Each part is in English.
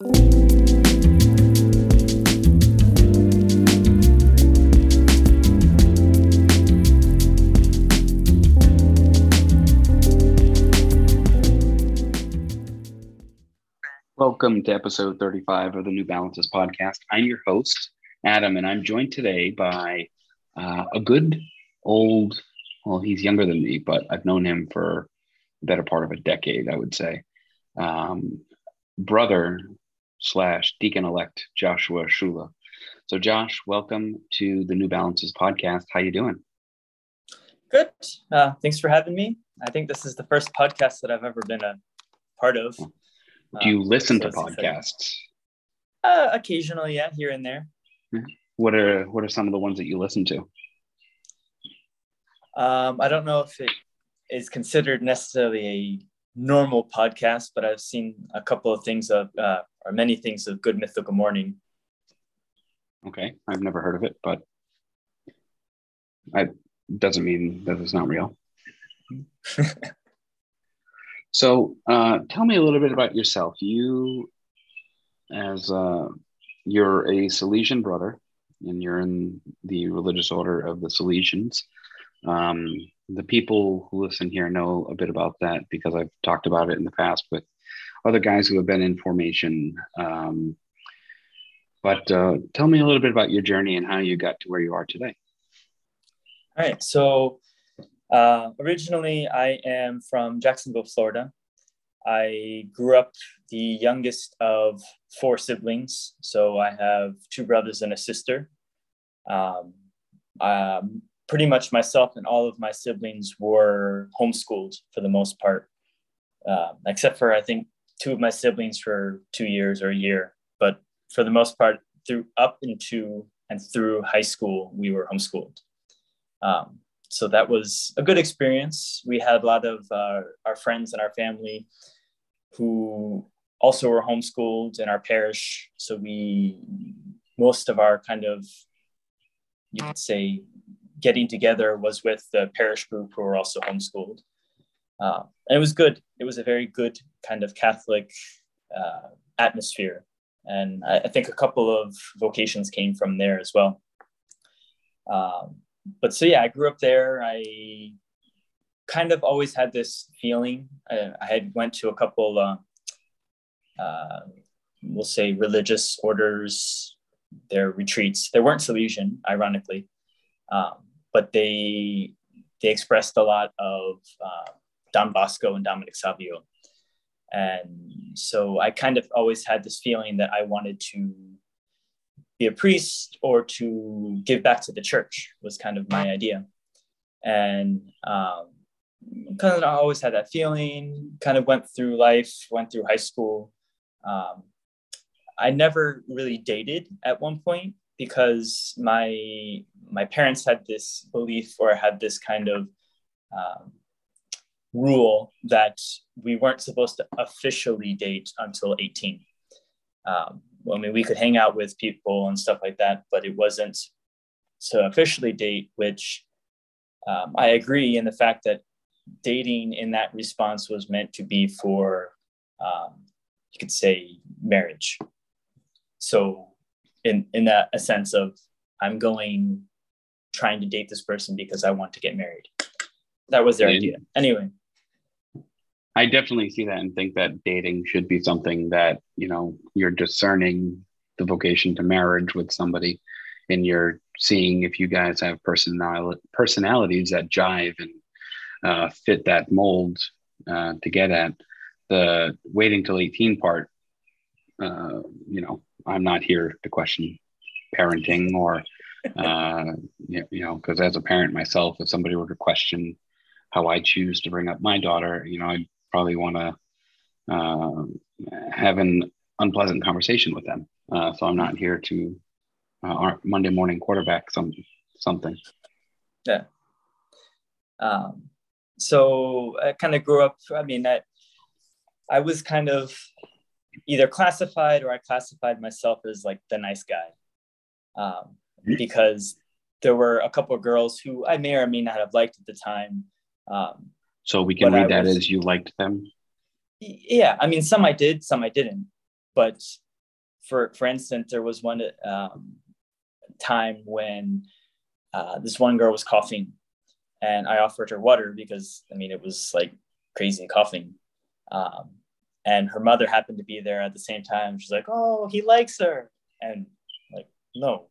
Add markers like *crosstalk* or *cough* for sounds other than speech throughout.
Welcome to episode 35 of the New Balances podcast. I'm your host, Adam, and I'm joined today by uh, a good old, well, he's younger than me, but I've known him for the better part of a decade, I would say. Um, brother slash deacon elect Joshua Shula. So, Josh, welcome to the New Balances podcast. How you doing? Good. Uh, thanks for having me. I think this is the first podcast that I've ever been a part of. Do you um, listen so to podcasts? Uh, occasionally, yeah, here and there. What are What are some of the ones that you listen to? Um, I don't know if it is considered necessarily a normal podcast, but I've seen a couple of things of, uh, or many things of Good Mythical Morning. Okay, I've never heard of it, but I doesn't mean that it's not real. *laughs* So, uh, tell me a little bit about yourself. You, as uh, you're a Salesian brother, and you're in the religious order of the Salesians. Um, the people who listen here know a bit about that because I've talked about it in the past with other guys who have been in formation. Um, but uh, tell me a little bit about your journey and how you got to where you are today. All right. So uh, originally, I am from Jacksonville, Florida. I grew up the youngest of four siblings. So I have two brothers and a sister. Um, um, pretty much myself and all of my siblings were homeschooled for the most part, uh, except for I think two of my siblings for two years or a year. But for the most part, through up into and through high school, we were homeschooled. Um, so that was a good experience. We had a lot of uh, our friends and our family who also were homeschooled in our parish. So we, most of our kind of, you could say, getting together was with the parish group who were also homeschooled. Uh, and it was good. It was a very good kind of Catholic uh, atmosphere. And I, I, think a couple of vocations came from there as well. Um, but so yeah, I grew up there. I kind of always had this feeling. I, I had went to a couple, uh, uh, we'll say, religious orders, their retreats. They weren't Salesian, ironically, um, but they they expressed a lot of uh, Don Bosco and Dominic Savio, and so I kind of always had this feeling that I wanted to be a priest or to give back to the church was kind of my idea. And um, kind of always had that feeling, kind of went through life, went through high school. Um, I never really dated at one point because my my parents had this belief or had this kind of um, rule that we weren't supposed to officially date until 18. Um, I mean, we could hang out with people and stuff like that, but it wasn't to officially date, which um, I agree in the fact that dating in that response was meant to be for, um, you could say, marriage. So, in in that a sense of I'm going, trying to date this person because I want to get married. That was their idea. Anyway, I definitely see that and think that dating should be something that, you know, you're discerning the vocation to marriage with somebody and you're seeing if you guys have personal personalities that jive and uh, fit that mold uh, to get at the waiting till 18 part uh, you know i'm not here to question parenting or uh, you know because as a parent myself if somebody were to question how i choose to bring up my daughter you know i'd probably want to uh, have an unpleasant conversation with them. Uh, so I'm not here to uh, Monday morning quarterback some something. Yeah. Um, so I kind of grew up. I mean, I I was kind of either classified or I classified myself as like the nice guy, um, because there were a couple of girls who I may or may not have liked at the time. Um, so we can read I that was, as you liked them. Yeah, I mean, some I did, some I didn't. But for for instance, there was one um, time when uh, this one girl was coughing, and I offered her water because I mean it was like crazy coughing, um, and her mother happened to be there at the same time. She's like, "Oh, he likes her," and like, no,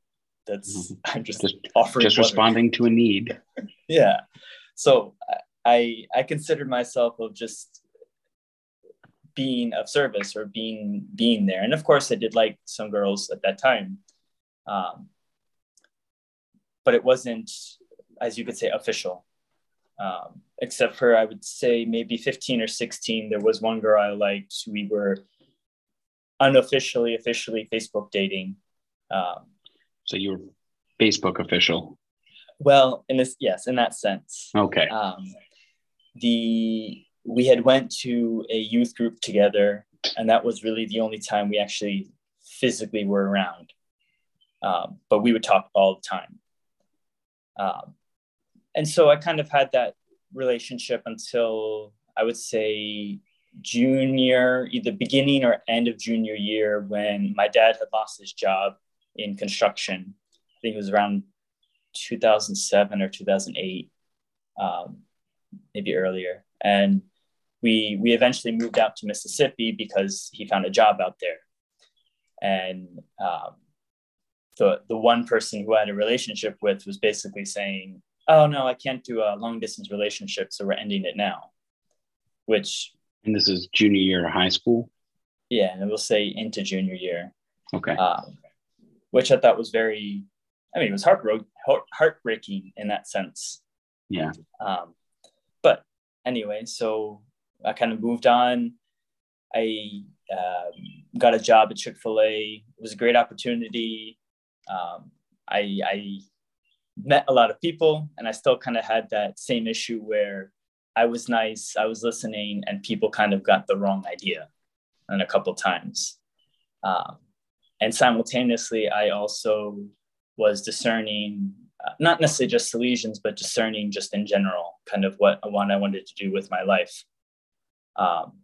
that's mm-hmm. *laughs* I'm just, just offering just responding to a need. *laughs* yeah, so I I considered myself of just being of service or being being there, and of course I did like some girls at that time, um, but it wasn't, as you could say, official. Um, except for I would say maybe 15 or 16. There was one girl I liked. We were unofficially, officially Facebook dating. Um, so you were Facebook official. Well, in this, yes, in that sense. Okay. Um, the we had went to a youth group together, and that was really the only time we actually physically were around. Um, but we would talk all the time. Um, and so I kind of had that relationship until I would say junior, either beginning or end of junior year, when my dad had lost his job in construction. I think it was around 2007 or 2008, um, maybe earlier. And we we eventually moved out to Mississippi because he found a job out there. And um, the the one person who I had a relationship with was basically saying, "Oh no, I can't do a long distance relationship, so we're ending it now." Which and this is junior year of high school. Yeah, and we'll say into junior year. Okay. Um, which I thought was very I mean, it was heartbro- heartbreaking in that sense. Yeah. Um, but anyway, so I kind of moved on. I um, got a job at Chick Fil A. It was a great opportunity. Um, I, I met a lot of people, and I still kind of had that same issue where I was nice, I was listening, and people kind of got the wrong idea, and a couple times. Um, and simultaneously, I also was discerning uh, not necessarily just Salesians, but discerning just in general, kind of what, what I wanted to do with my life. Um,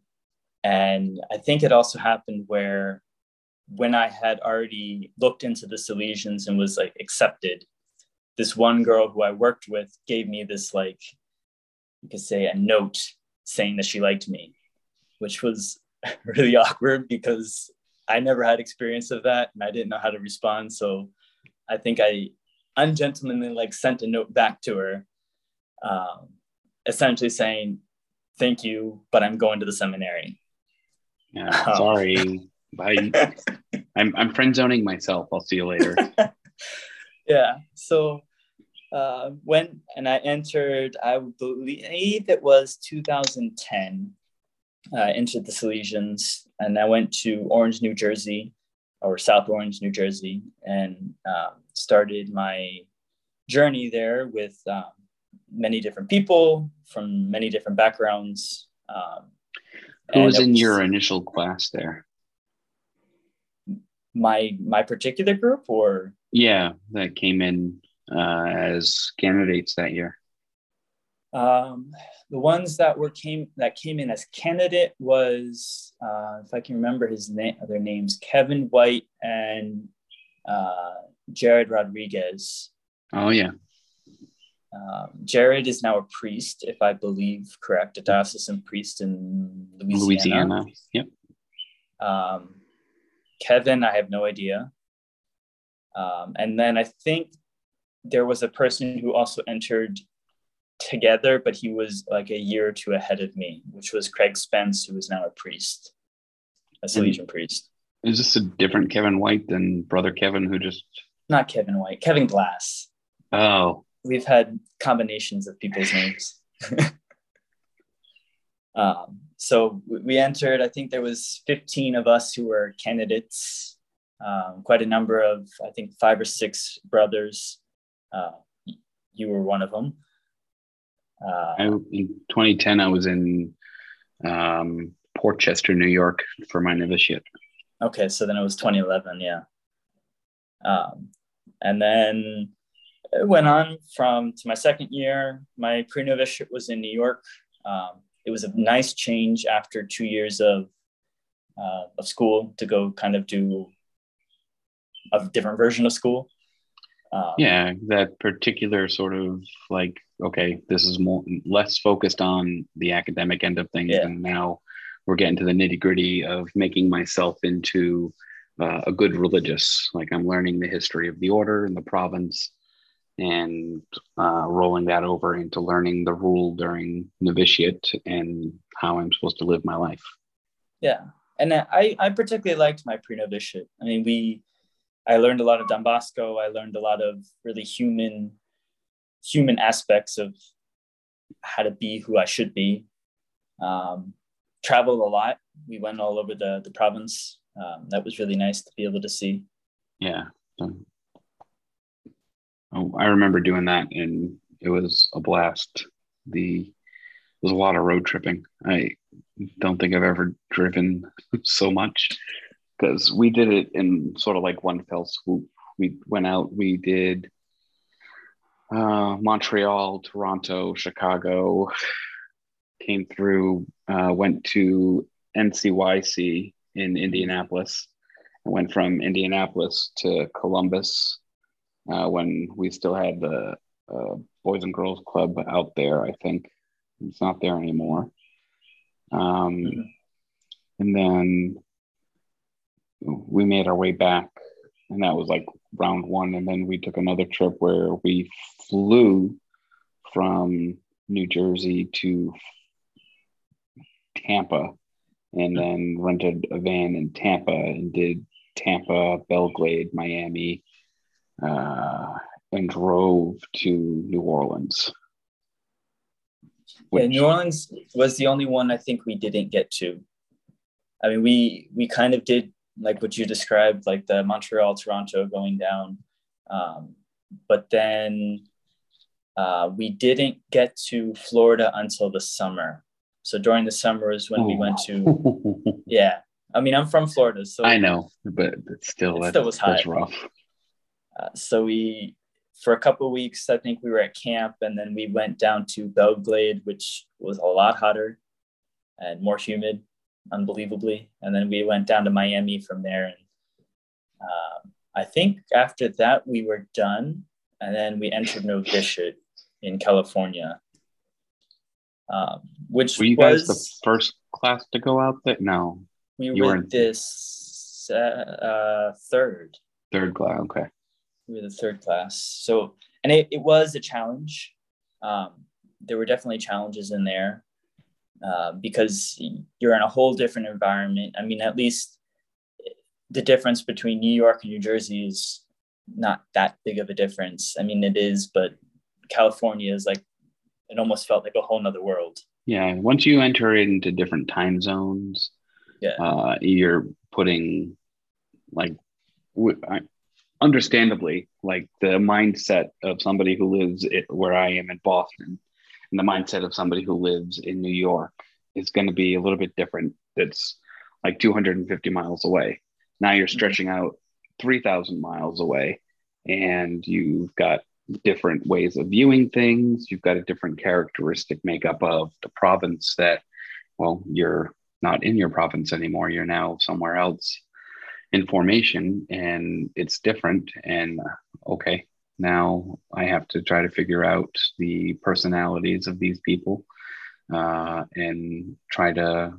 and I think it also happened where when I had already looked into the Salesians and was like accepted, this one girl who I worked with gave me this like, you could say a note saying that she liked me, which was *laughs* really awkward because I never had experience of that and I didn't know how to respond. So I think I ungentlemanly like sent a note back to her, um, essentially saying, "Thank you, but I'm going to the seminary." Yeah, um, *laughs* sorry. I, I'm I'm friend zoning myself. I'll see you later. *laughs* yeah. So uh, when and I entered, I believe it was 2010. I uh, entered the Salesians, and I went to Orange, New Jersey, or South Orange, New Jersey, and um, started my journey there with um, many different people from many different backgrounds. Um, Who was in was, your initial class there? My my particular group, or yeah, that came in uh, as candidates that year. Um, the ones that were came that came in as candidate was, uh, if I can remember his name, their names, Kevin White and uh, Jared Rodriguez. Oh yeah. Um, Jared is now a priest, if I believe correct, a diocesan priest in Louisiana. Louisiana. Yep. Um, Kevin, I have no idea. Um, and then I think there was a person who also entered together, but he was like a year or two ahead of me, which was Craig Spence, who is now a priest, a Salesian priest. Is this a different Kevin White than brother Kevin, who just not Kevin White, Kevin Glass? Oh, we've had combinations of people's names. *laughs* um, so we entered. I think there was 15 of us who were candidates. Um, quite a number of, I think, five or six brothers. Uh, you were one of them. Uh, I, in 2010, I was in um, Port Chester, New York for my novitiate. Okay, so then it was 2011, yeah. Um, and then it went on from to my second year. My pre novitiate was in New York. Um, it was a nice change after two years of uh, of school to go kind of do a different version of school. Um, yeah, that particular sort of like, okay, this is more less focused on the academic end of things, yeah. and now we're getting to the nitty gritty of making myself into uh, a good religious. Like I'm learning the history of the order and the province, and uh, rolling that over into learning the rule during novitiate and how I'm supposed to live my life. Yeah, and I I particularly liked my pre-novitiate. I mean, we I learned a lot of Don. I learned a lot of really human human aspects of how to be who I should be. Um, traveled a lot. We went all over the the province. Um, that was really nice to be able to see. Yeah. Um, oh, I remember doing that, and it was a blast. The was a lot of road tripping. I don't think I've ever driven *laughs* so much because we did it in sort of like one fell swoop. We went out, we did uh, Montreal, Toronto, Chicago, came through, uh, went to NCYC in Indianapolis, and went from Indianapolis to Columbus uh, when we still had the uh, Boys and Girls Club out there. I think it's not there anymore. Um, mm-hmm. And then we made our way back, and that was like round one. And then we took another trip where we flew from New Jersey to Tampa and then rented a van in Tampa and did Tampa, Belle Glade, Miami, uh, and drove to New Orleans. Which, yeah, New Orleans was the only one I think we didn't get to. I mean, we we kind of did like what you described, like the Montreal, Toronto going down, um, but then uh, we didn't get to Florida until the summer. So during the summer is when we went to, *laughs* yeah. I mean, I'm from Florida, so I know, but it's still it still was hot. rough. Uh, so we, for a couple weeks, I think we were at camp, and then we went down to Belle Glade, which was a lot hotter and more humid unbelievably. And then we went down to Miami from there. And um, I think after that, we were done. And then we entered novitiate in California, um, which were you was, guys the first class to go out there? No, we you were this uh, uh, third. Third class, okay. We were the third class. So, and it, it was a challenge. Um, there were definitely challenges in there. Uh, because you're in a whole different environment. I mean, at least the difference between New York and New Jersey is not that big of a difference. I mean, it is, but California is like, it almost felt like a whole nother world. Yeah. Once you enter into different time zones, yeah, uh, you're putting like, understandably, like the mindset of somebody who lives it, where I am in Boston and the mindset of somebody who lives in New York is going to be a little bit different. It's like 250 miles away. Now you're mm-hmm. stretching out 3,000 miles away, and you've got different ways of viewing things. You've got a different characteristic makeup of the province that, well, you're not in your province anymore. You're now somewhere else in formation, and it's different. And okay, now I have to try to figure out the personalities of these people uh, and try to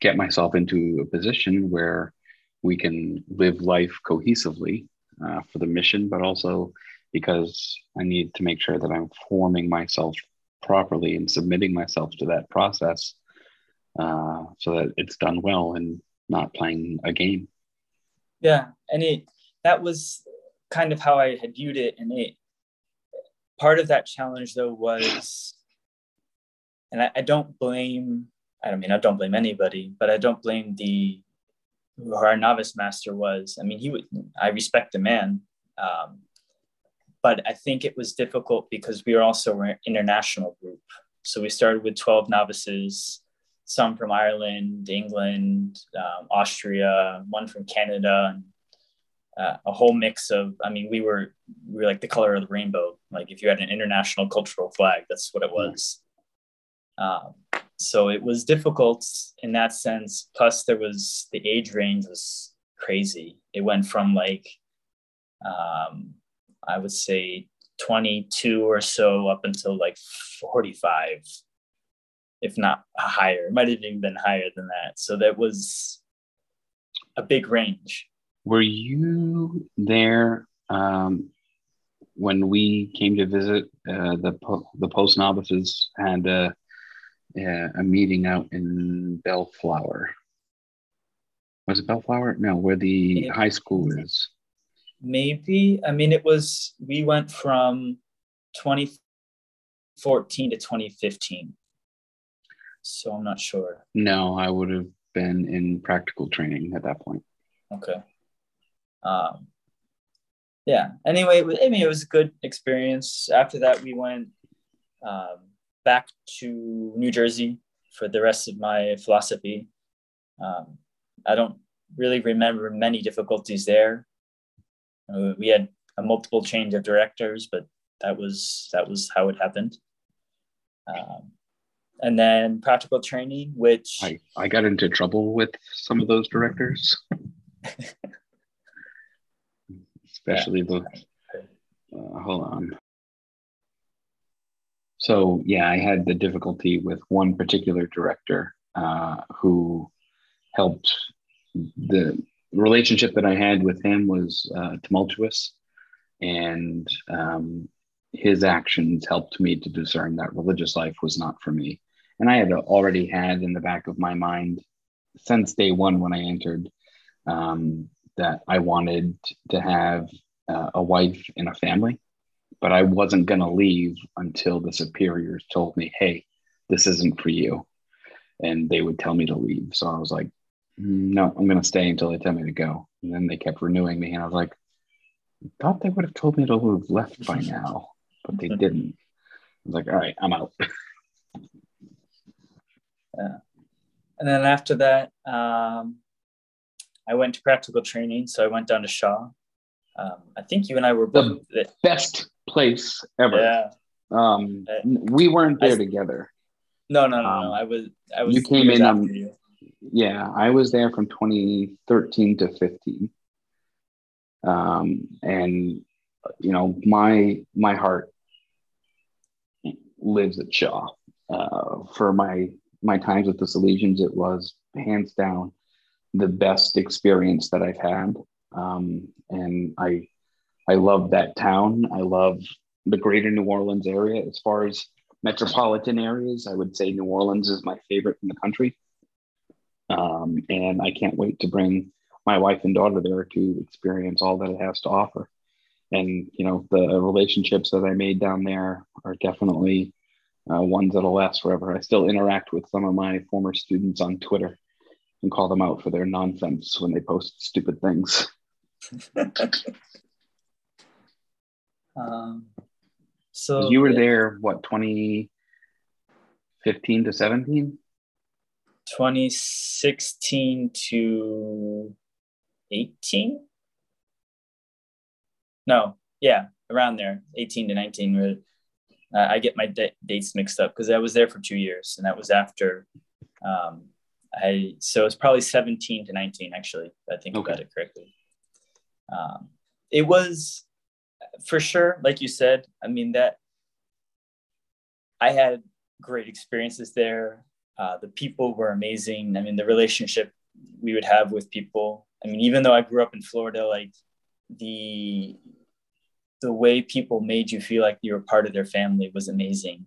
get myself into a position where we can live life cohesively uh, for the mission, but also because I need to make sure that I'm forming myself properly and submitting myself to that process uh, so that it's done well and not playing a game. Yeah, and it that was kind of how I had viewed it. And it, part of that challenge though was, and I, I don't blame, I don't mean, I don't blame anybody, but I don't blame the, who our novice master was. I mean, he would, I respect the man. Um, but I think it was difficult because we were also an international group. So we started with 12 novices, some from Ireland, England, um, Austria, one from Canada, and uh, a whole mix of i mean we were we were like the color of the rainbow like if you had an international cultural flag that's what it was um, so it was difficult in that sense plus there was the age range was crazy it went from like um, I would say 22 or so up until like 45, if not higher. It might have even been higher than that. So that was a big range. Were you there um, when we came to visit? Uh, the the post novices had a, a meeting out in Bellflower. Was it Bellflower? No, where the high school is maybe i mean it was we went from 2014 to 2015 so i'm not sure no i would have been in practical training at that point okay um yeah anyway i mean it was a good experience. After that we went um, back to new jersey for the rest of my philosophy. Um, i don't really remember many difficulties there. Uh, we had a multiple change of directors, but that was that was how it happened. Um, and then practical training, which I, I got into trouble with some of those directors, *laughs* especially the. Uh, hold on. So yeah, I had the difficulty with one particular director uh, who helped the relationship that I had with him was uh, tumultuous, and um, his actions helped me to discern that religious life was not for me. And I had already had in the back of my mind since day one when I entered um, that I wanted to have uh, a wife and a family, but I wasn't going to leave until the superiors told me, hey, this isn't for you. And they would tell me to leave. So I was like, no, I'm going to stay until they tell me to go. And then they kept renewing me. And I was like, I thought they would have told me to have left by now, but they *laughs* didn't. I was like, all right, I'm out. *laughs* yeah. And then after that, um, I went to practical training. So I went down to Shaw. Um, I think you and I were both the best place ever. Yeah. Um, we weren't there I, together. No, no, no, um, no. I was. I was. You came in on. You yeah, I was there from 2013 to 15. Um, and you know, my my heart lives at Shaw. Uh, for my my times with the Salesians, it was hands down the best experience that I've had. Um, and I I love that town. I love the greater New Orleans area. As far as metropolitan areas, I would say New Orleans is my favorite in the country. Um, and I can't wait to bring my wife and daughter there to experience all that it has to offer. And, you know, the relationships that I made down there are definitely uh, ones that'll last forever. I still interact with some of my former students on Twitter and call them out for their nonsense when they post stupid things. *laughs* um, so you were there, what, 2015 to 17? 2016 to 18 no yeah around there 18 to 19 uh, i get my dates mixed up because i was there for two years and that was after um, i so it's probably 17 to 19 actually i think okay. about it correctly um, it was for sure like you said i mean that i had great experiences there uh, the people were amazing. I mean, the relationship we would have with people. I mean, even though I grew up in Florida, like the the way people made you feel like you were part of their family was amazing.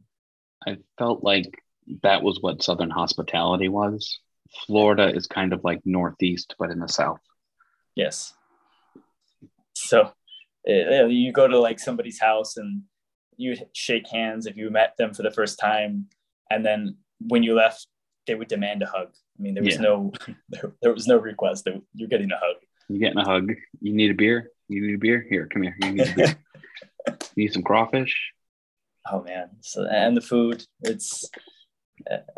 I felt like that was what Southern hospitality was. Florida is kind of like Northeast, but in the South. Yes. So eh, you go to like somebody's house and you shake hands if you met them for the first time, and then when you left, they would demand a hug. I mean, there was yeah. no *laughs* there, there, was no request. You're getting a hug. You're getting a hug. You need a beer. You need a beer. Here, come here. You need a beer. *laughs* you need some crawfish. Oh man! So and the food, it's uh,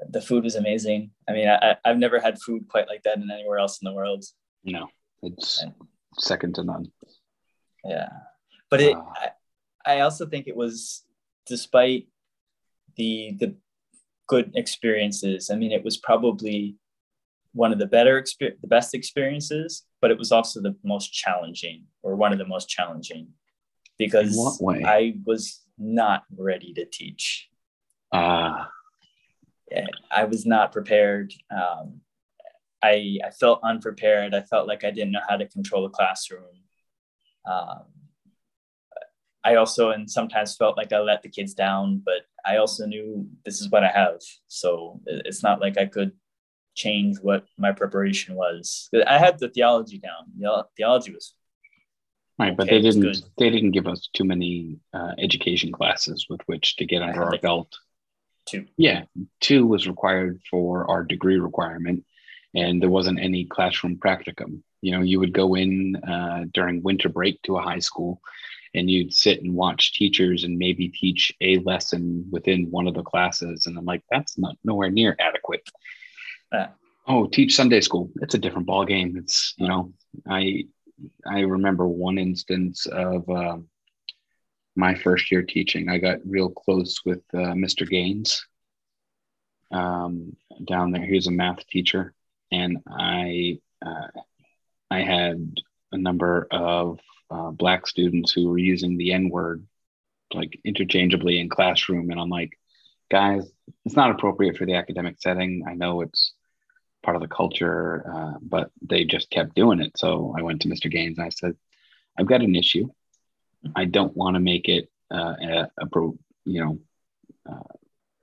the food was amazing. I mean, I, I've never had food quite like that in anywhere else in the world. No, it's and, second to none. Yeah, but it. Uh, I, I also think it was, despite the the good experiences. I mean, it was probably one of the better experience, the best experiences, but it was also the most challenging, or one of the most challenging, because I was not ready to teach. Ah. Uh. I was not prepared. Um, I I felt unprepared. I felt like I didn't know how to control a classroom. Um, I also and sometimes felt like I let the kids down, but I also knew this is what I have. So it's not like I could change what my preparation was. I had the theology down. The theology was right, but okay, they didn't. They didn't give us too many uh, education classes with which to get under our belt. Two. Yeah, two was required for our degree requirement, and there wasn't any classroom practicum. You know, you would go in uh, during winter break to a high school, and you'd sit and watch teachers and maybe teach a lesson within one of the classes, and I'm like, that's not nowhere near adequate. Uh, oh, teach Sunday school. It's a different ball game. It's you know, I I remember one instance of um, my first year teaching. I got real close with uh, Mr. Gaines um, down there. He was a math teacher, and I uh, I had a number of uh, black students who were using the N word like interchangeably in classroom, and I'm like, guys, it's not appropriate for the academic setting. I know it's part of the culture, uh, but they just kept doing it. So I went to Mr. Gaines and I said, I've got an issue. I don't want to make it uh, a, a pro, you know, uh,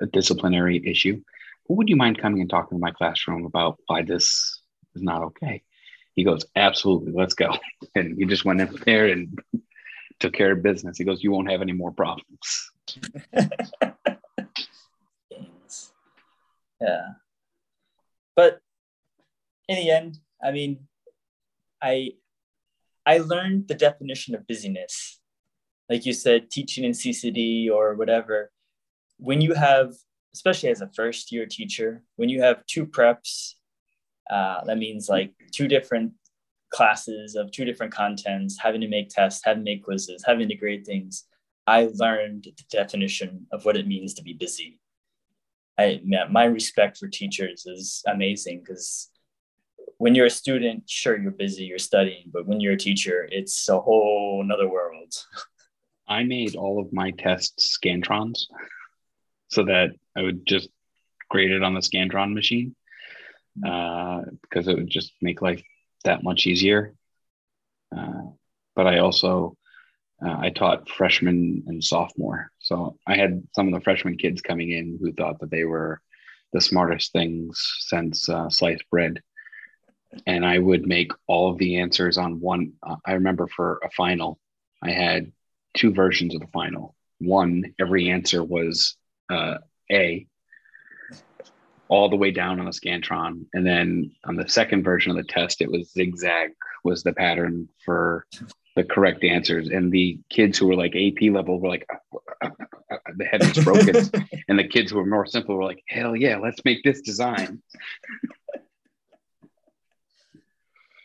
a disciplinary issue. But would you mind coming and talking to my classroom about why this is not okay? He goes, absolutely, let's go. *laughs* And he just went in there and took care of business. He goes, you won't have any more problems. *laughs* yeah. But in the end, I mean, I I learned the definition of busyness. Like you said, teaching in CCD or whatever. When you have, especially as a first year teacher, when you have two preps, uh, that means like two different classes of two different contents, having to make tests, having to make quizzes, having to grade things. I learned the definition of what it means to be busy. I my respect for teachers is amazing because when you're a student, sure, you're busy, you're studying, but when you're a teacher, it's a whole another world. *laughs* I made all of my tests Scantrons so that I would just grade it on the Scantron machine uh, because it would just make life that much easier. Uh, but I also uh, I taught freshman and sophomore, so I had some of the freshman kids coming in who thought that they were the smartest things since uh, sliced bread and I would make all of the answers on one. Uh, I remember for a final, I had two versions of the final. One, every answer was uh, A, all the way down on the Scantron, and then on the second version of the test, it was zigzag was the pattern for the correct answers. And the kids who were like AP level were like, uh, uh, uh, the head was broken, *laughs* and the kids who were more simple were like, hell yeah, let's make this design.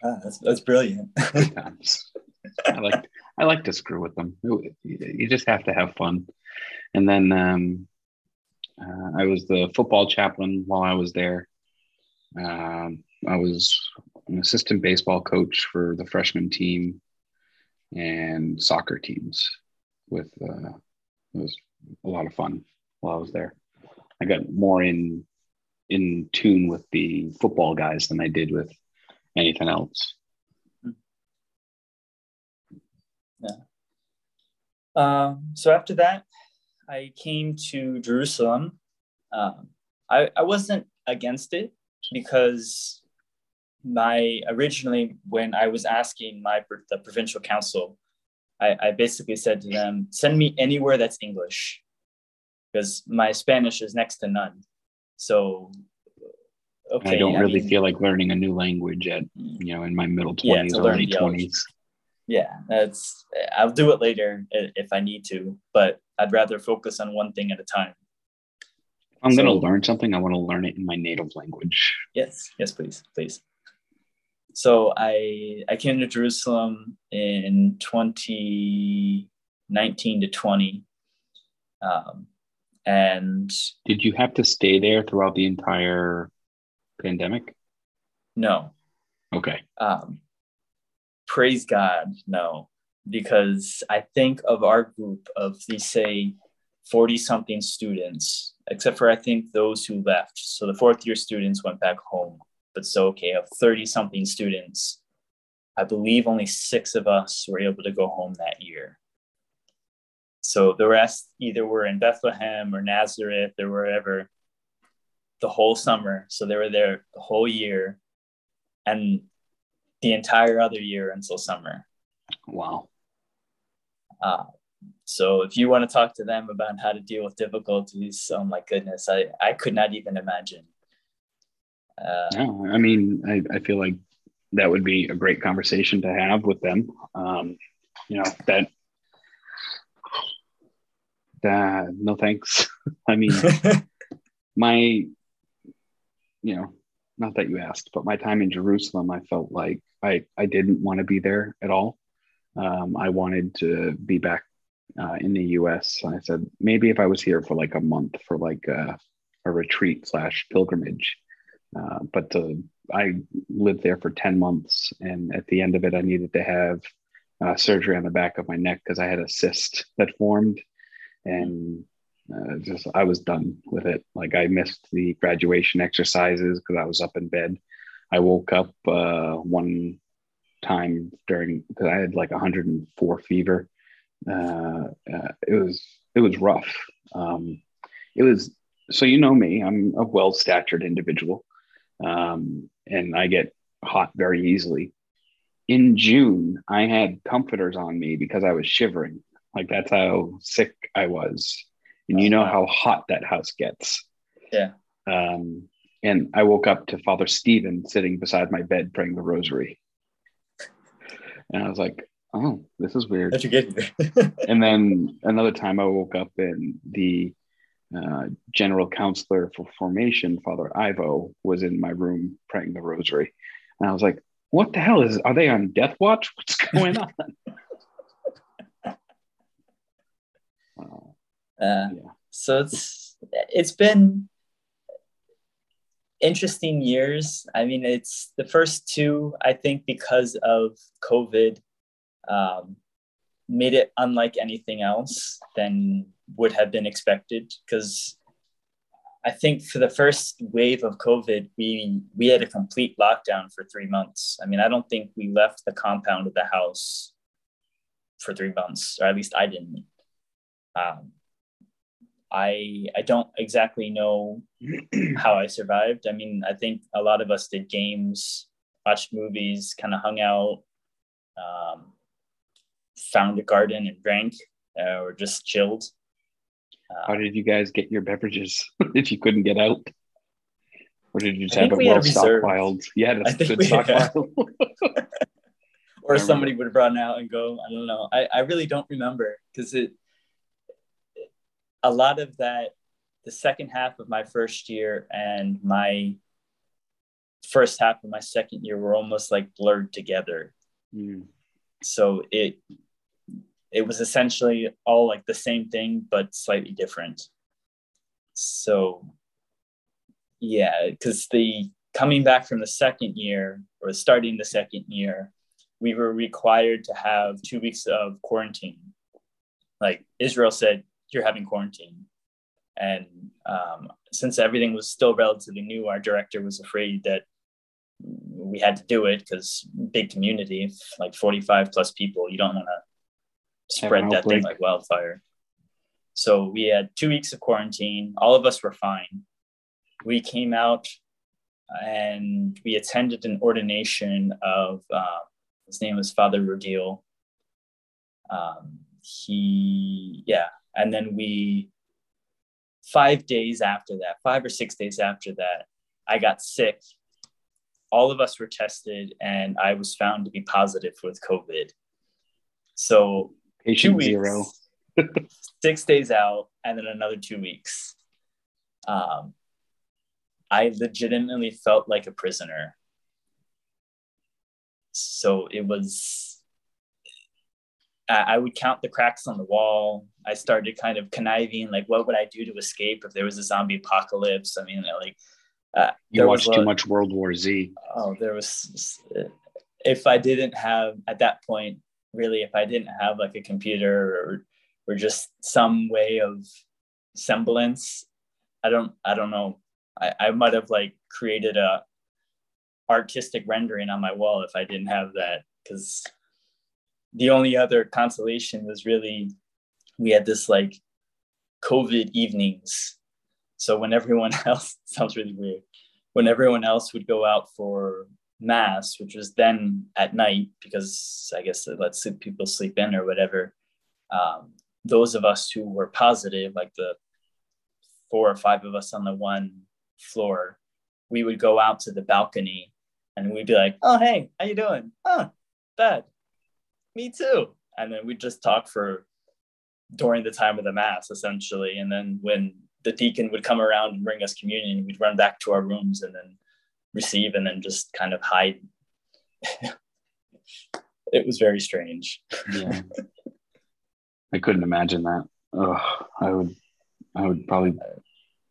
Ah, that's, that's brilliant. *laughs* I like I like to screw with them. You just have to have fun. And then um, uh, I was the football chaplain while I was there. Um, I was an assistant baseball coach for the freshman team and soccer teams. With uh, it was a lot of fun while I was there. I got more in in tune with the football guys than I did with anything else. Yeah. Um, so after that, I came to Jerusalem. Um, I, I wasn't against it because my originally when I was asking my the provincial council, I, I basically said to them, send me anywhere that's English because my Spanish is next to none. So okay. I don't really I mean, feel like learning a new language at you know in my middle twenties yeah, or late twenties. Yeah, that's I'll do it later if I need to, but I'd rather focus on one thing at a time. If I'm so, going to learn something, I want to learn it in my native language. Yes, yes, please, please. So I I came to Jerusalem in 2019 to 20. Um, and did you have to stay there throughout the entire pandemic? No. Okay. Um, praise God, no, because I think of our group of these say 40 something students, except for I think those who left. So the fourth year students went back home. But so, okay, of 30 something students, I believe only six of us were able to go home that year. So the rest either were in Bethlehem or Nazareth or wherever the whole summer. So they were there the whole year and the entire other year until summer. Wow. Uh, so if you want to talk to them about how to deal with difficulties, oh my goodness, I, I could not even imagine. Uh, no, I mean, I, I feel like that would be a great conversation to have with them. Um, you know, that, that no thanks. *laughs* I mean, *laughs* my, you know, not that you asked, but my time in Jerusalem, I felt like I, I didn't want to be there at all. Um, I wanted to be back uh, in the US. I said, maybe if I was here for like a month for like a, a retreat slash pilgrimage. Uh, but to, I lived there for 10 months. And at the end of it, I needed to have uh, surgery on the back of my neck because I had a cyst that formed. And uh, just I was done with it. Like I missed the graduation exercises because I was up in bed. I woke up uh, one time during because I had like 104 fever. Uh, uh, it was it was rough. Um, it was so you know me. I'm a well statured individual, um, and I get hot very easily. In June, I had comforters on me because I was shivering. Like that's how sick I was and you know how hot that house gets. Yeah. Um, and I woke up to Father Stephen sitting beside my bed praying the rosary. And I was like, oh, this is weird. That's *laughs* good. and then another time I woke up and the uh, general counselor for formation, Father Ivo, was in my room praying the rosary. And I was like, what the hell is, are they on death watch? *laughs* What's going *laughs* on? Uh, yeah. So it's it's been interesting years. I mean, it's the first two. I think because of COVID, um, made it unlike anything else than would have been expected. Because I think for the first wave of COVID, we we had a complete lockdown for three months. I mean, I don't think we left the compound of the house for three months, or at least I didn't. Um, I I don't exactly know *clears throat* how I survived. I mean, I think a lot of us did games, watched movies, kind of hung out, um, found a garden and drank, uh, or just chilled. Uh, how did you guys get your beverages *laughs* if you couldn't get out? Or did you just have it well stockpiled? You had a good stockpile. *laughs* *laughs* or somebody would have run out and go. I don't know. I, I really don't remember because it a lot of that, the second half of my first year and my first half of my second year were almost like blurred together. Mm. So it it was essentially all like the same thing but slightly different. So yeah, because the coming back from the second year or starting the second year, we were required to have two weeks of quarantine. Like Israel said, you're having quarantine. And um, since everything was still relatively new, our director was afraid that we had to do it because big community, like 45 plus people, you don't want to spread that thing like wildfire. So we had two weeks of quarantine. All of us were fine. We came out and we attended an ordination of uh, his name was Father Rodil. Um, he, yeah, and then we, five days after that, five or six days after that, I got sick. All of us were tested, and I was found to be positive with COVID. So, Patient two weeks, zero. *laughs* six days out, and then another two weeks. Um, I legitimately felt like a prisoner. So it was I would count the cracks on the wall. I started kind of conniving, like, what would I do to escape if there was a zombie apocalypse? I mean, like, Uh, you watched too much World War Z. oh there was if i didn't have at that point really if i didn't have like a computer or or just some way of semblance i don't i don't know i, I might have like created a artistic rendering on my wall if i didn't have that because the only other consolation was really we had this like covid evenings so when everyone *laughs* else sounds really weird when everyone else would go out for mass, which was then at night because I guess it lets people sleep in or whatever. Um, those of us who were positive, like the four or five of us on the one floor, we would go out to the balcony and we'd be like, "Oh, hey, how you doing? Oh, bad. Me too." And then we'd just talk for during the time of the mass, essentially. And then when the deacon would come around and bring us communion, we'd run back to our rooms and then receive and then just kind of hide. *laughs* it was very strange. Yeah. I couldn't imagine that. Ugh, I would, I would probably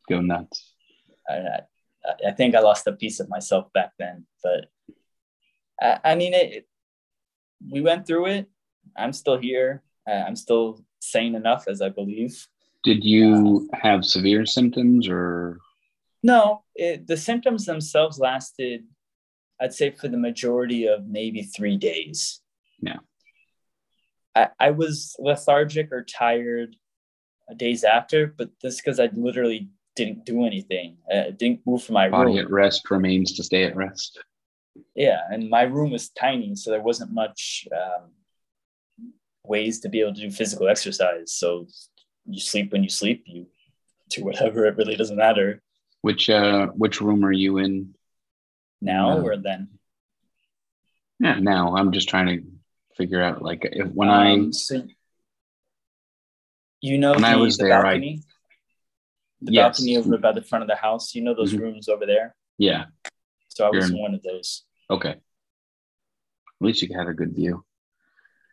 go nuts. I, I, think I lost a piece of myself back then, but I, I mean, it- we went through it. I'm still here. Uh, I'm still sane enough, as I believe. Did you have severe symptoms or? No, it, the symptoms themselves lasted, I'd say, for the majority of maybe three days. Yeah. I, I was lethargic or tired days after, but that's because I literally didn't do anything. I didn't move from my Body room. at rest remains to stay at rest. Yeah, and my room was tiny, so there wasn't much um, ways to be able to do physical exercise. So you sleep when you sleep. You do whatever. It really doesn't matter Which uh, which room are you in now Yeah. or then. Yeah, now I'm just trying to figure out like if when Um, so you know When the, I was the there, I- balcony, I the yes, balcony over by the front of the house. You know those Mhm. rooms over there. yeah, So I was one of those. okay. At least you had a good view.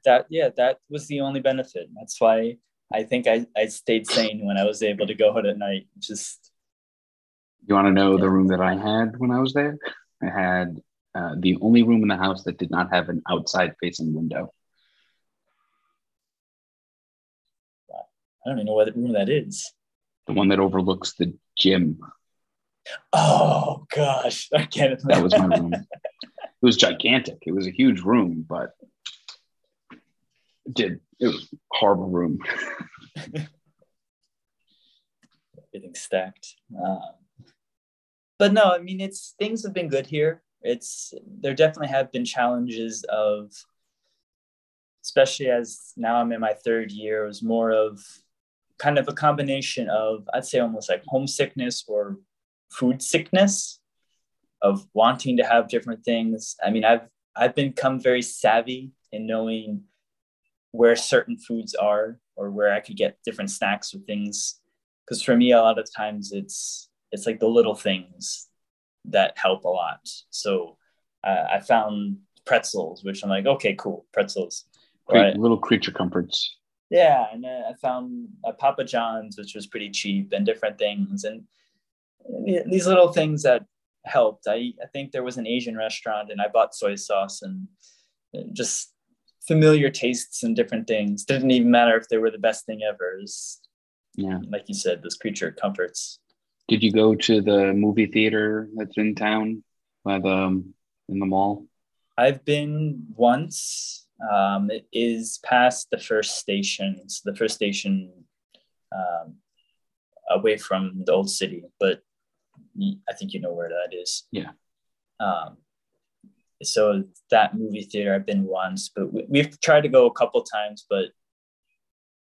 That yeah, that was the only benefit. That's why I think I, I stayed sane when I was able to go out at night. Just You want to know the room that I had when I was there? I had uh, the only room in the house that did not have an outside facing window. I don't even know what room that is. The one that overlooks the gym. Oh gosh, I can't. That was my room. it was gigantic. It was a huge room, but it did it was a horrible room. *laughs* everything stacked. Um, but no, I mean, it's things have been good here. It's there definitely have been challenges of, especially as now I'm in my third year. It was more of kind of a combination of I'd say almost like homesickness or food sickness, of wanting to have different things. I mean, I've I've become very savvy in knowing where certain foods are or where I could get different snacks or things because for me a lot of times it's it's like the little things that help a lot so uh, i found pretzels which i'm like okay cool pretzels right Little creature comforts. yeah and uh, i found a papa john's which was pretty cheap and different things and these little things that helped i i think there was an asian restaurant and i bought soy sauce and uh, just familiar tastes and different things didn't even matter if they were the best thing ever was Yeah. like you said, those creature comforts. Did you go to the movie theater that's in town by the um, in the mall? I've been once. Um, it is past the first station. So the first station um, away from the old city, but I think you know where that is. Yeah. Um, so that movie theater, I've been once, but we, we've tried to go a couple times, but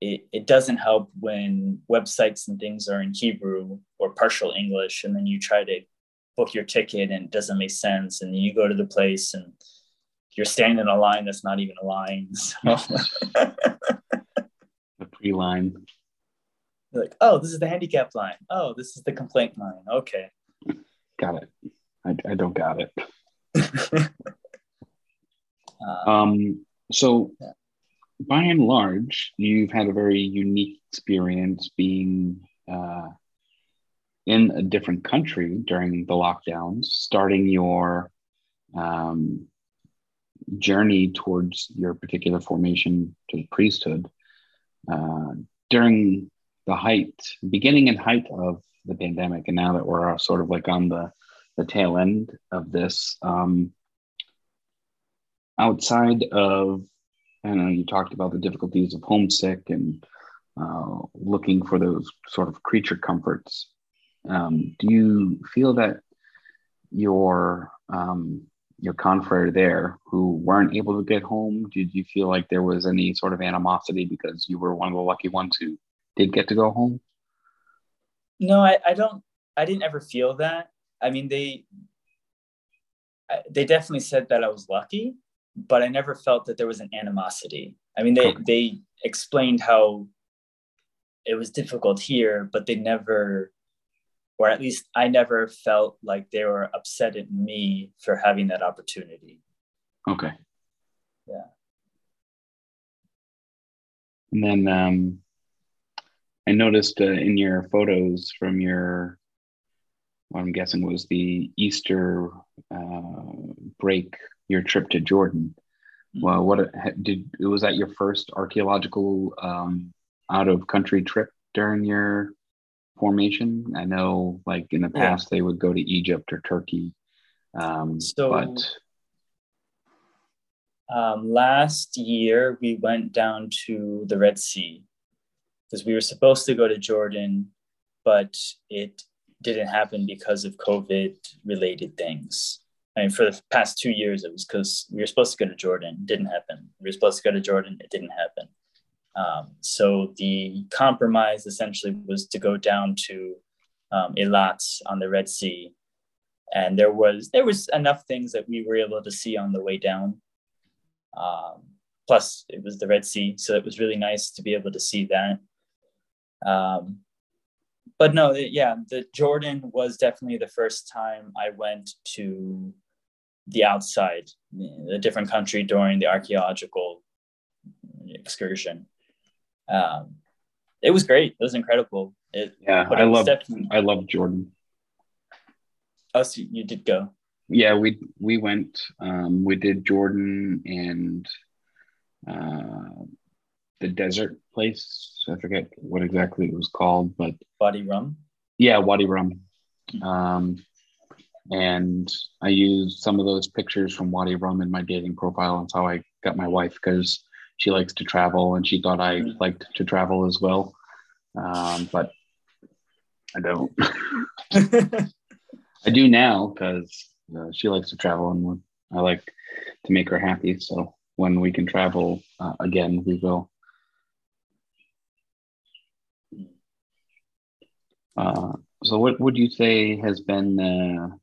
it, it doesn't help when websites and things are in Hebrew or partial English, and then you try to book your ticket and it doesn't make sense, and then you go to the place and you're standing in a line that's not even a line. *laughs* So *laughs* The pre line. you're like, oh, this is the handicap line. Oh, this is the complaint line. Okay. Got it. I, I don't got it. *laughs* Uh, Um, so, Yeah. by and large, you've had a very unique experience being uh, in a different country during the lockdowns, starting your um, journey towards your particular formation to the priesthood uh, during the height, beginning and height of the pandemic, and now that we're sort of like on the the tail end of this. Um, outside of, I know you talked about the difficulties of homesick and uh, looking for those sort of creature comforts. Um, do you feel that your um, your confrere there who weren't able to get home, did you feel like there was any sort of animosity because you were one of the lucky ones who did get to go home? No, I, I don't. I didn't ever feel that. I mean, they they definitely said that I was lucky, but I never felt that there was an animosity. I mean, they okay. they explained how it was difficult here, but they never, or at least I never felt like they were upset at me for having that opportunity. Okay. Yeah. And then um, I noticed uh, in your photos from your what I'm guessing was the Easter uh, break, your trip to Jordan. Mm-hmm. Well, what did was that your first archaeological um, out of country trip during your formation? I know, like in the past, yeah. they would go to Egypt or Turkey. Um, so, but um, last year we went down to the Red Sea because we were supposed to go to Jordan, but it didn't happen because of COVID related things. I mean, for the past two years, it was because we were supposed to go to Jordan, didn't happen. We were supposed to go to Jordan, it didn't happen. Um, so the compromise essentially was to go down to um, Eilat on the Red Sea, and there was there was enough things that we were able to see on the way down. Um, plus, it was the Red Sea, so it was really nice to be able to see that. Um, but no, yeah, the Jordan was definitely the first time I went to the outside, a different country during the archaeological excursion. Um, it was great. It was incredible. It, yeah, I love I love Jordan. Oh, so you did go. Yeah, we we went. Um, we did Jordan and uh, the desert place. I forget what exactly it was called, but Wadi Rum. Yeah, Wadi Rum. Um, and I used some of those pictures from Wadi Rum in my dating profile. That's how I got my wife because she likes to travel and she thought I mm. liked to travel as well. Um, but I don't. *laughs* I do now because uh, she likes to travel and I like to make her happy. So when we can travel uh, again, we will. Uh, so, what would you say has been uh,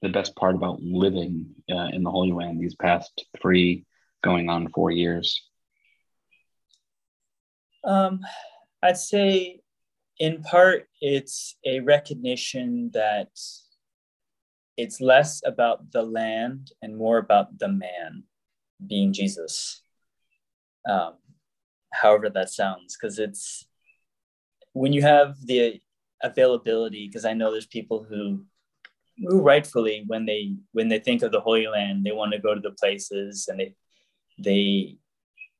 the best part about living uh, in the Holy Land these past three, going on four years? Um, I'd say, in part, it's a recognition that it's less about the land and more about the man being Jesus. Um, however that sounds, because it's when you have the availability, because I know there's people who who rightfully when they when they think of the Holy Land, they want to go to the places and they they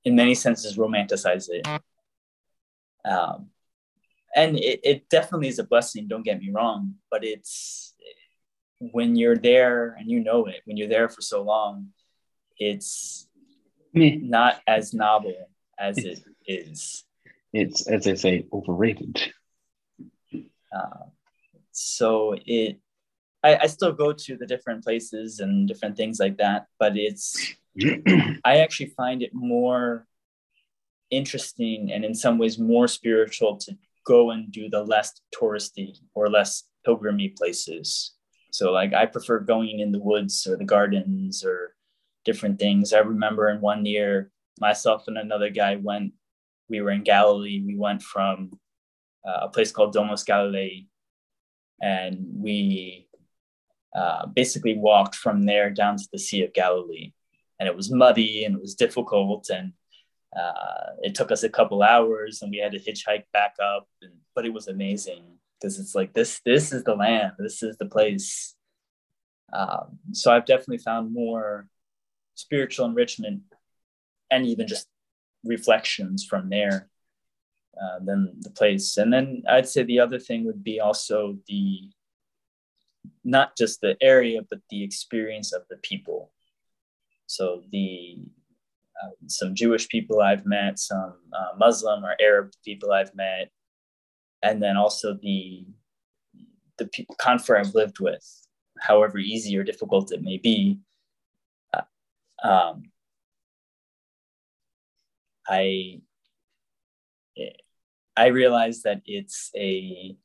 in many senses romanticize it. Um, and it, it definitely is a blessing, don't get me wrong, but it's when you're there and you know it, when you're there for so long, it's not as novel as it is it's as I say, overrated. Uh, so it, I, I still go to the different places and different things like that, but it's, *clears throat* I actually find it more interesting and in some ways more spiritual to go and do the less touristy or less pilgrimy places. So like I prefer going in the woods or the gardens or different things. I remember in one year myself and another guy went we were in Galilee. We went from uh, a place called Domus Galilaeae, and we uh, basically walked from there down to the Sea of Galilee. And it was muddy and it was difficult, and uh, it took us a couple hours, and we had to hitchhike back up. And, but it was amazing because it's like this this is the land this is the place um, so i've definitely found more spiritual enrichment and even just reflections from there uh, than the place and then i'd say the other thing would be also the not just the area but the experience of the people so the uh, some jewish people i've met some uh, muslim or arab people i've met and then also the the people confer I've lived with, however easy or difficult it may be. Uh, um, I I realize that it's a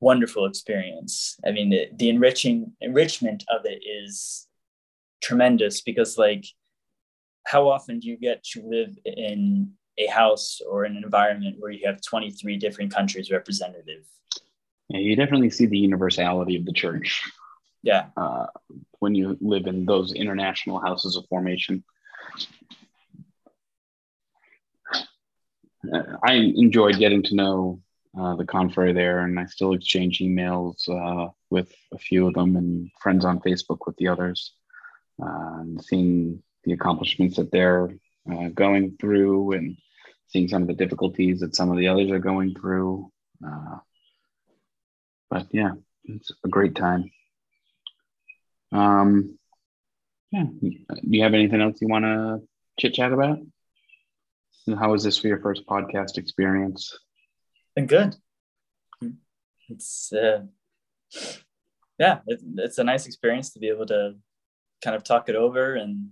wonderful experience. I mean, the, the enriching enrichment of it is tremendous because, like, how often do you get to live in a house or an environment where you have 23 different countries representative. Yeah, you definitely see the universality of the church. Yeah. Uh, when you live in those international houses of formation. Uh, I enjoyed getting to know uh, the confrere there, and I still exchange emails uh, with a few of them and friends on Facebook with the others, uh, and seeing the accomplishments that they're uh, going through and seeing some of the difficulties that some of the others are going through. Uh, but yeah, it's a great time. Um, yeah. Do you have anything else you want to chit chat about? How was this for your first podcast experience? Been good. It's uh, yeah, it, it's a nice experience to be able to kind of talk it over and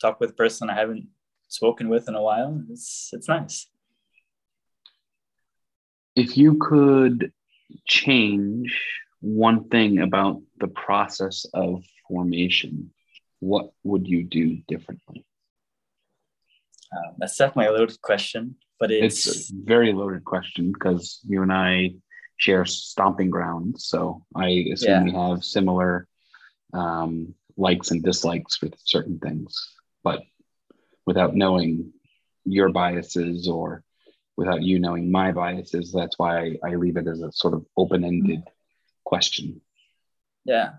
talk with a person I haven't spoken with in a while. It's it's nice. If you could change one thing about the process of formation, what would you do differently? Um, that's definitely a loaded question, but it's, it's a very loaded question because you and I share stomping grounds. So I assume yeah. we have similar um, likes and dislikes with certain things. But without knowing your biases or without you knowing my biases. That's why I, I leave it as a sort of open ended question. Yeah.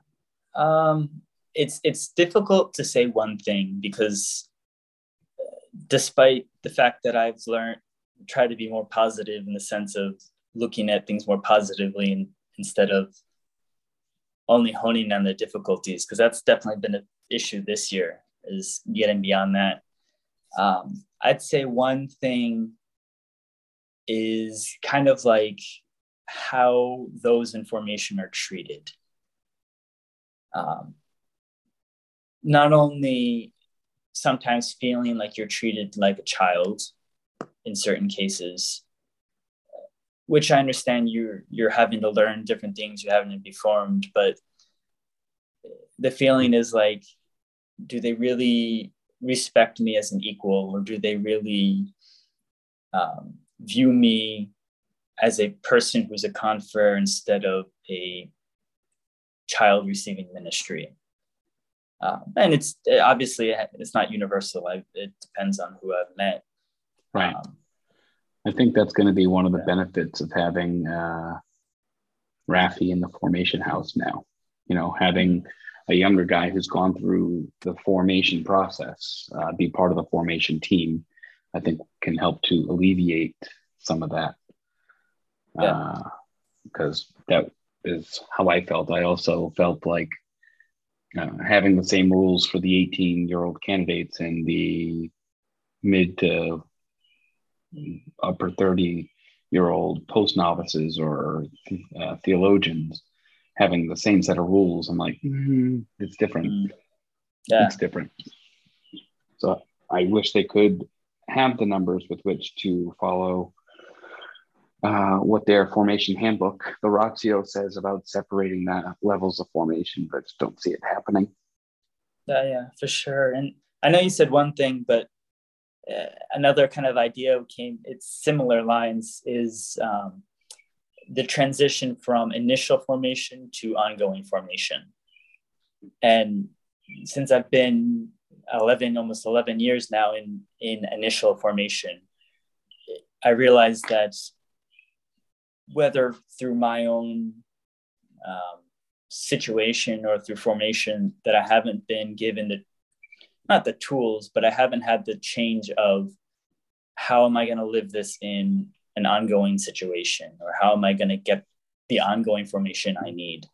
Um, it's, it's difficult to say one thing because despite the fact that I've learned, try to be more positive in the sense of looking at things more positively and, instead of only honing on the difficulties, because that's definitely been an issue this year is getting beyond that um, I'd say one thing is kind of like how those information are treated. Um, not only sometimes feeling like you're treated like a child in certain cases, which I understand you're you're having to learn different things, you're having to be formed, but the feeling is like, do they really respect me as an equal or do they really um, view me as a person who's a confrere instead of a child receiving ministry um, and it's obviously it's not universal I, it depends on who i've met right um, i think that's going to be one of the yeah. benefits of having uh, rafi in the formation house now you know having a younger guy who's gone through the formation process, uh, be part of the formation team, I think can help to alleviate some of that. Because yeah. uh, that is how I felt. I also felt like uh, having the same rules for the 18 year old candidates and the mid to upper 30 year old post novices or uh, theologians having the same set of rules. I'm like, mm, it's different. Mm. Yeah. It's different. So I wish they could have the numbers with which to follow uh, what their formation handbook, the Ratio, says about separating the levels of formation, but just don't see it happening. Yeah, yeah, for sure. And I know you said one thing, but uh, another kind of idea came. It's similar lines. Is um, the transition from initial formation to ongoing formation. And since I've been 11, almost 11 years now in, in initial formation, I realized that whether through my own um, situation or through formation that I haven't been given the not the tools, but I haven't had the change of how am I going to live this in an ongoing situation or how am I going to get the ongoing formation I need?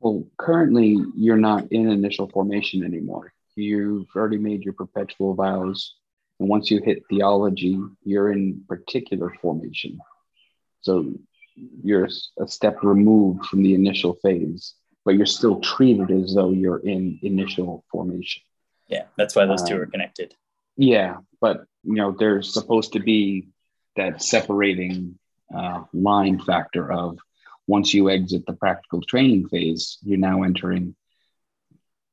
Well, currently you're not in initial formation anymore. You've already made your perpetual vows. And once you hit theology, you're in particular formation. So you're a step removed from the initial phase, but you're still treated as though you're in initial formation. Yeah, that's why those um, two are connected. Yeah, but you know, there's supposed to be that separating uh, line factor of once you exit the practical training phase, you're now entering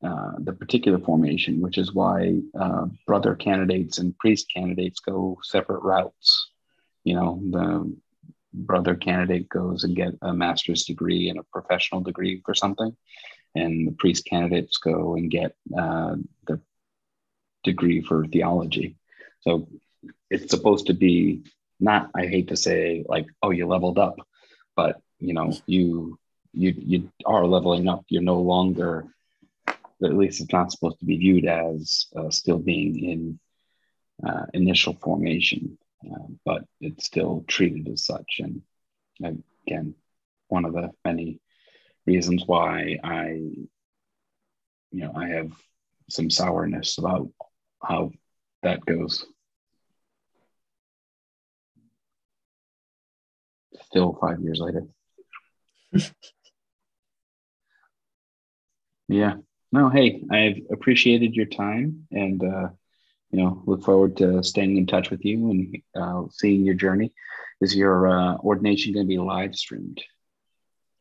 uh, the particular formation, which is why uh, brother candidates and priest candidates go separate routes. You know, the brother candidate goes and get a master's degree and a professional degree for something, and the priest candidates go and get uh, the degree for theology. So it's supposed to be not, I hate to say, like, oh, you leveled up, but you know, you you you are leveling up. You're no longer, at least it's not supposed to be viewed as uh, still being in uh, initial formation, uh, but it's still treated as such. And again, one of the many reasons why I, you know, I have some sourness about how that goes. Still five years later. *laughs* yeah. No, hey, I've appreciated your time and uh, you know, look forward to staying in touch with you and uh, seeing your journey. Is your uh, ordination going to be live streamed?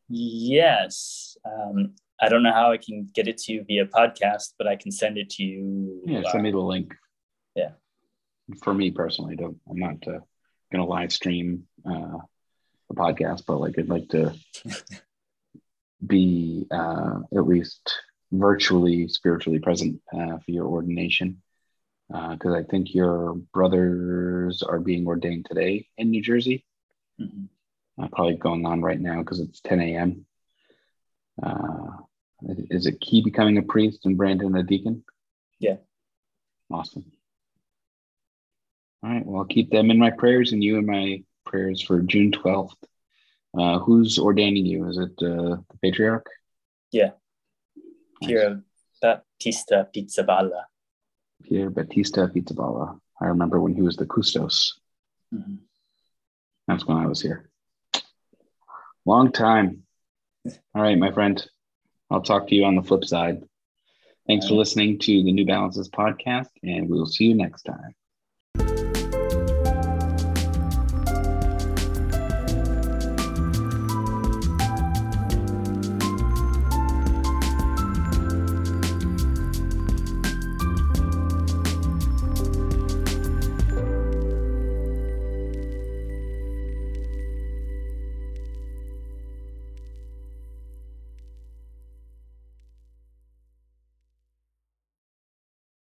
Yes. Um, I don't know how I can get it to you via podcast, but I can send it to you. Yeah, send me the link. Yeah. For me personally, don't, I'm not uh, going to live stream uh, the podcast, but like I'd like to *laughs* be uh, at least virtually spiritually present uh, for your ordination because uh, I think your brothers are being ordained today in New Jersey. Mm-hmm. Uh, probably going on right now because it's 10 a.m. Uh, is it Key becoming a priest and Brandon a deacon? Yeah. Awesome. All right. Well, I'll keep them in my prayers and you in my prayers for June 12th. Uh, who's ordaining you? Is it uh, the patriarch? Yeah. Nice. Pier Battista Pizzaballa. Pier Battista Pizzaballa. I remember when he was the custos. Mm-hmm. That's when I was here. Long time. All right, my friend. I'll talk to you on the flip side. Thanks for listening to the New Balances podcast, and we'll see you next time.